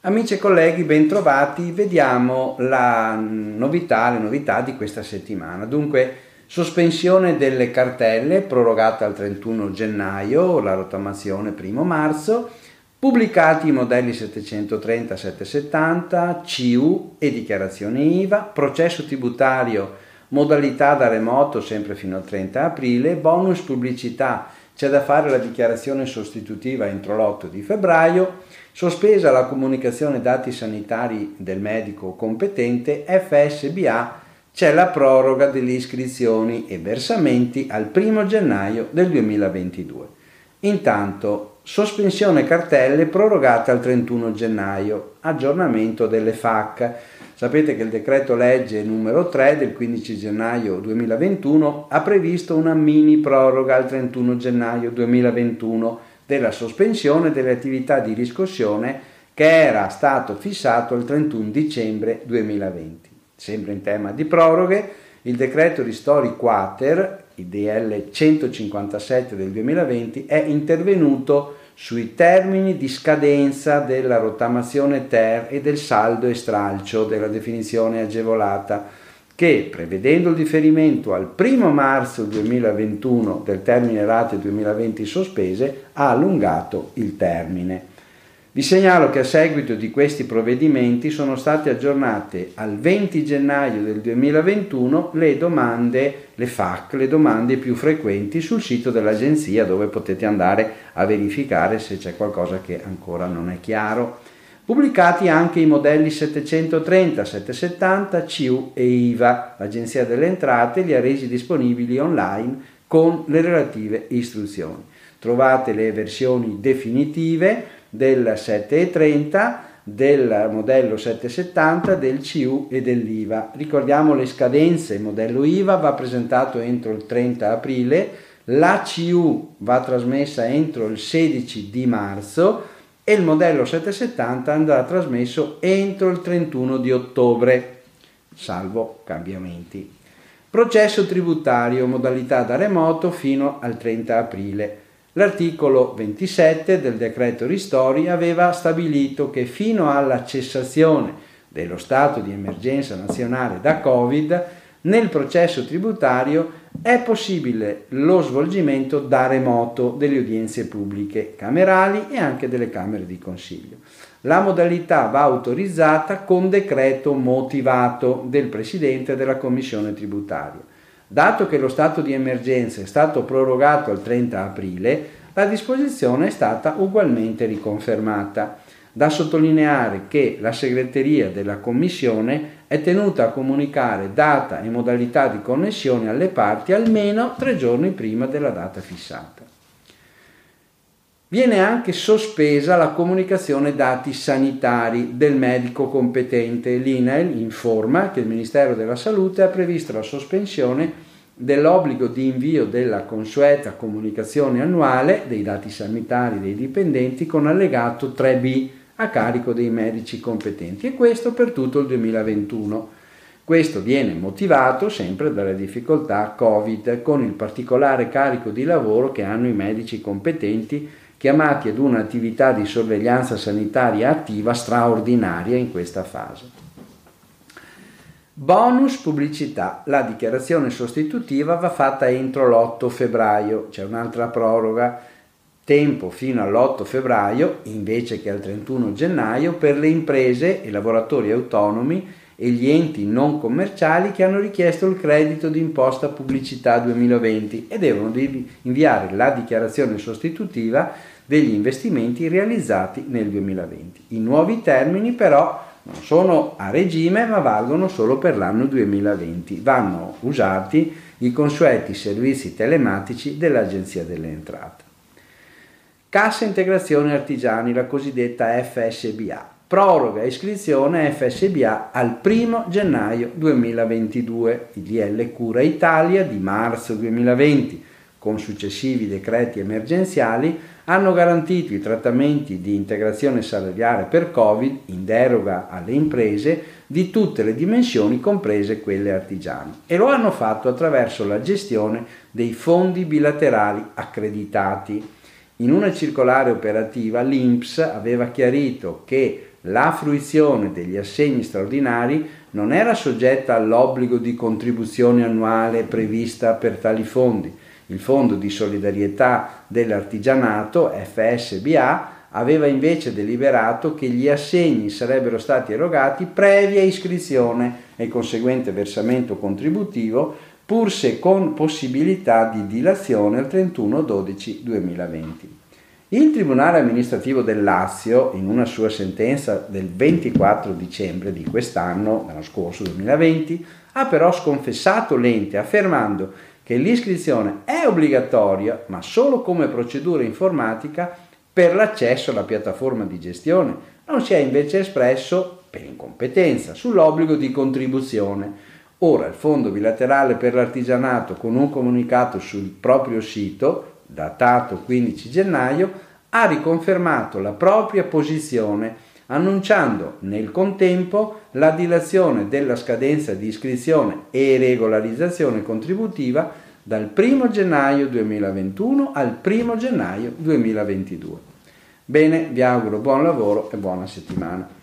Amici e colleghi, bentrovati. Vediamo la novità, le novità di questa settimana. Dunque, sospensione delle cartelle prorogata al 31 gennaio, la rottamazione 1 marzo, pubblicati i modelli 730-770, CIU e dichiarazione IVA, processo tributario, modalità da remoto sempre fino al 30 aprile, bonus pubblicità, c'è da fare la dichiarazione sostitutiva entro l'8 di febbraio, Sospesa la comunicazione dati sanitari del medico competente, FSBA c'è la proroga delle iscrizioni e versamenti al 1 gennaio del 2022. Intanto, sospensione cartelle prorogata al 31 gennaio, aggiornamento delle FAC. Sapete che il decreto legge numero 3 del 15 gennaio 2021 ha previsto una mini proroga al 31 gennaio 2021 della sospensione delle attività di riscossione che era stato fissato il 31 dicembre 2020. Sempre in tema di proroghe, il decreto ristori quater, il DL 157 del 2020, è intervenuto sui termini di scadenza della rottamazione ter e del saldo e stralcio della definizione agevolata che, prevedendo il differimento al 1 marzo 2021 del termine rate 2020 sospese, ha allungato il termine. Vi segnalo che a seguito di questi provvedimenti sono state aggiornate al 20 gennaio del 2021 le domande, le FAC, le domande più frequenti sul sito dell'agenzia dove potete andare a verificare se c'è qualcosa che ancora non è chiaro. Pubblicati anche i modelli 730, 770, CIU e IVA. L'Agenzia delle Entrate li ha resi disponibili online con le relative istruzioni. Trovate le versioni definitive del 730, del modello 770, del CU e dell'IVA. Ricordiamo le scadenze, il modello IVA va presentato entro il 30 aprile, la CU va trasmessa entro il 16 di marzo, e il modello 770 andrà trasmesso entro il 31 di ottobre, salvo cambiamenti. Processo tributario, modalità da remoto fino al 30 aprile. L'articolo 27 del decreto Ristori aveva stabilito che fino alla cessazione dello stato di emergenza nazionale da Covid, nel processo tributario è possibile lo svolgimento da remoto delle udienze pubbliche camerali e anche delle Camere di Consiglio. La modalità va autorizzata con decreto motivato del Presidente della Commissione tributaria. Dato che lo stato di emergenza è stato prorogato al 30 aprile, la disposizione è stata ugualmente riconfermata. Da sottolineare che la segreteria della Commissione è tenuta a comunicare data e modalità di connessione alle parti almeno tre giorni prima della data fissata. Viene anche sospesa la comunicazione dati sanitari del medico competente. L'INAIL informa che il Ministero della Salute ha previsto la sospensione dell'obbligo di invio della consueta comunicazione annuale dei dati sanitari dei dipendenti con allegato 3B a carico dei medici competenti e questo per tutto il 2021. Questo viene motivato sempre dalle difficoltà Covid con il particolare carico di lavoro che hanno i medici competenti chiamati ad un'attività di sorveglianza sanitaria attiva straordinaria in questa fase. Bonus pubblicità. La dichiarazione sostitutiva va fatta entro l'8 febbraio, c'è un'altra proroga tempo fino all'8 febbraio invece che al 31 gennaio per le imprese, i lavoratori autonomi e gli enti non commerciali che hanno richiesto il credito di imposta pubblicità 2020 e devono inviare la dichiarazione sostitutiva degli investimenti realizzati nel 2020. I nuovi termini però non sono a regime ma valgono solo per l'anno 2020. Vanno usati i consueti servizi telematici dell'Agenzia delle Entrate. Cassa Integrazione Artigiani, la cosiddetta FSBA. Proroga iscrizione FSBA al 1 gennaio 2022. Il DL Cura Italia di marzo 2020, con successivi decreti emergenziali, hanno garantito i trattamenti di integrazione salariale per Covid in deroga alle imprese di tutte le dimensioni, comprese quelle artigiane, e lo hanno fatto attraverso la gestione dei fondi bilaterali accreditati. In una circolare operativa l'INPS aveva chiarito che la fruizione degli assegni straordinari non era soggetta all'obbligo di contribuzione annuale prevista per tali fondi. Il Fondo di solidarietà dell'artigianato, FSBA, aveva invece deliberato che gli assegni sarebbero stati erogati previa iscrizione e conseguente versamento contributivo, pur se con possibilità di dilazione al 31-12-2020. Il Tribunale amministrativo del Lazio, in una sua sentenza del 24 dicembre di quest'anno, l'anno scorso 2020, ha però sconfessato l'ente affermando che l'iscrizione è obbligatoria, ma solo come procedura informatica per l'accesso alla piattaforma di gestione. Non si è invece espresso, per incompetenza, sull'obbligo di contribuzione. Ora il Fondo bilaterale per l'artigianato, con un comunicato sul proprio sito, datato 15 gennaio, ha riconfermato la propria posizione annunciando nel contempo la dilazione della scadenza di iscrizione e regolarizzazione contributiva dal 1 gennaio 2021 al 1 gennaio 2022. Bene, vi auguro buon lavoro e buona settimana.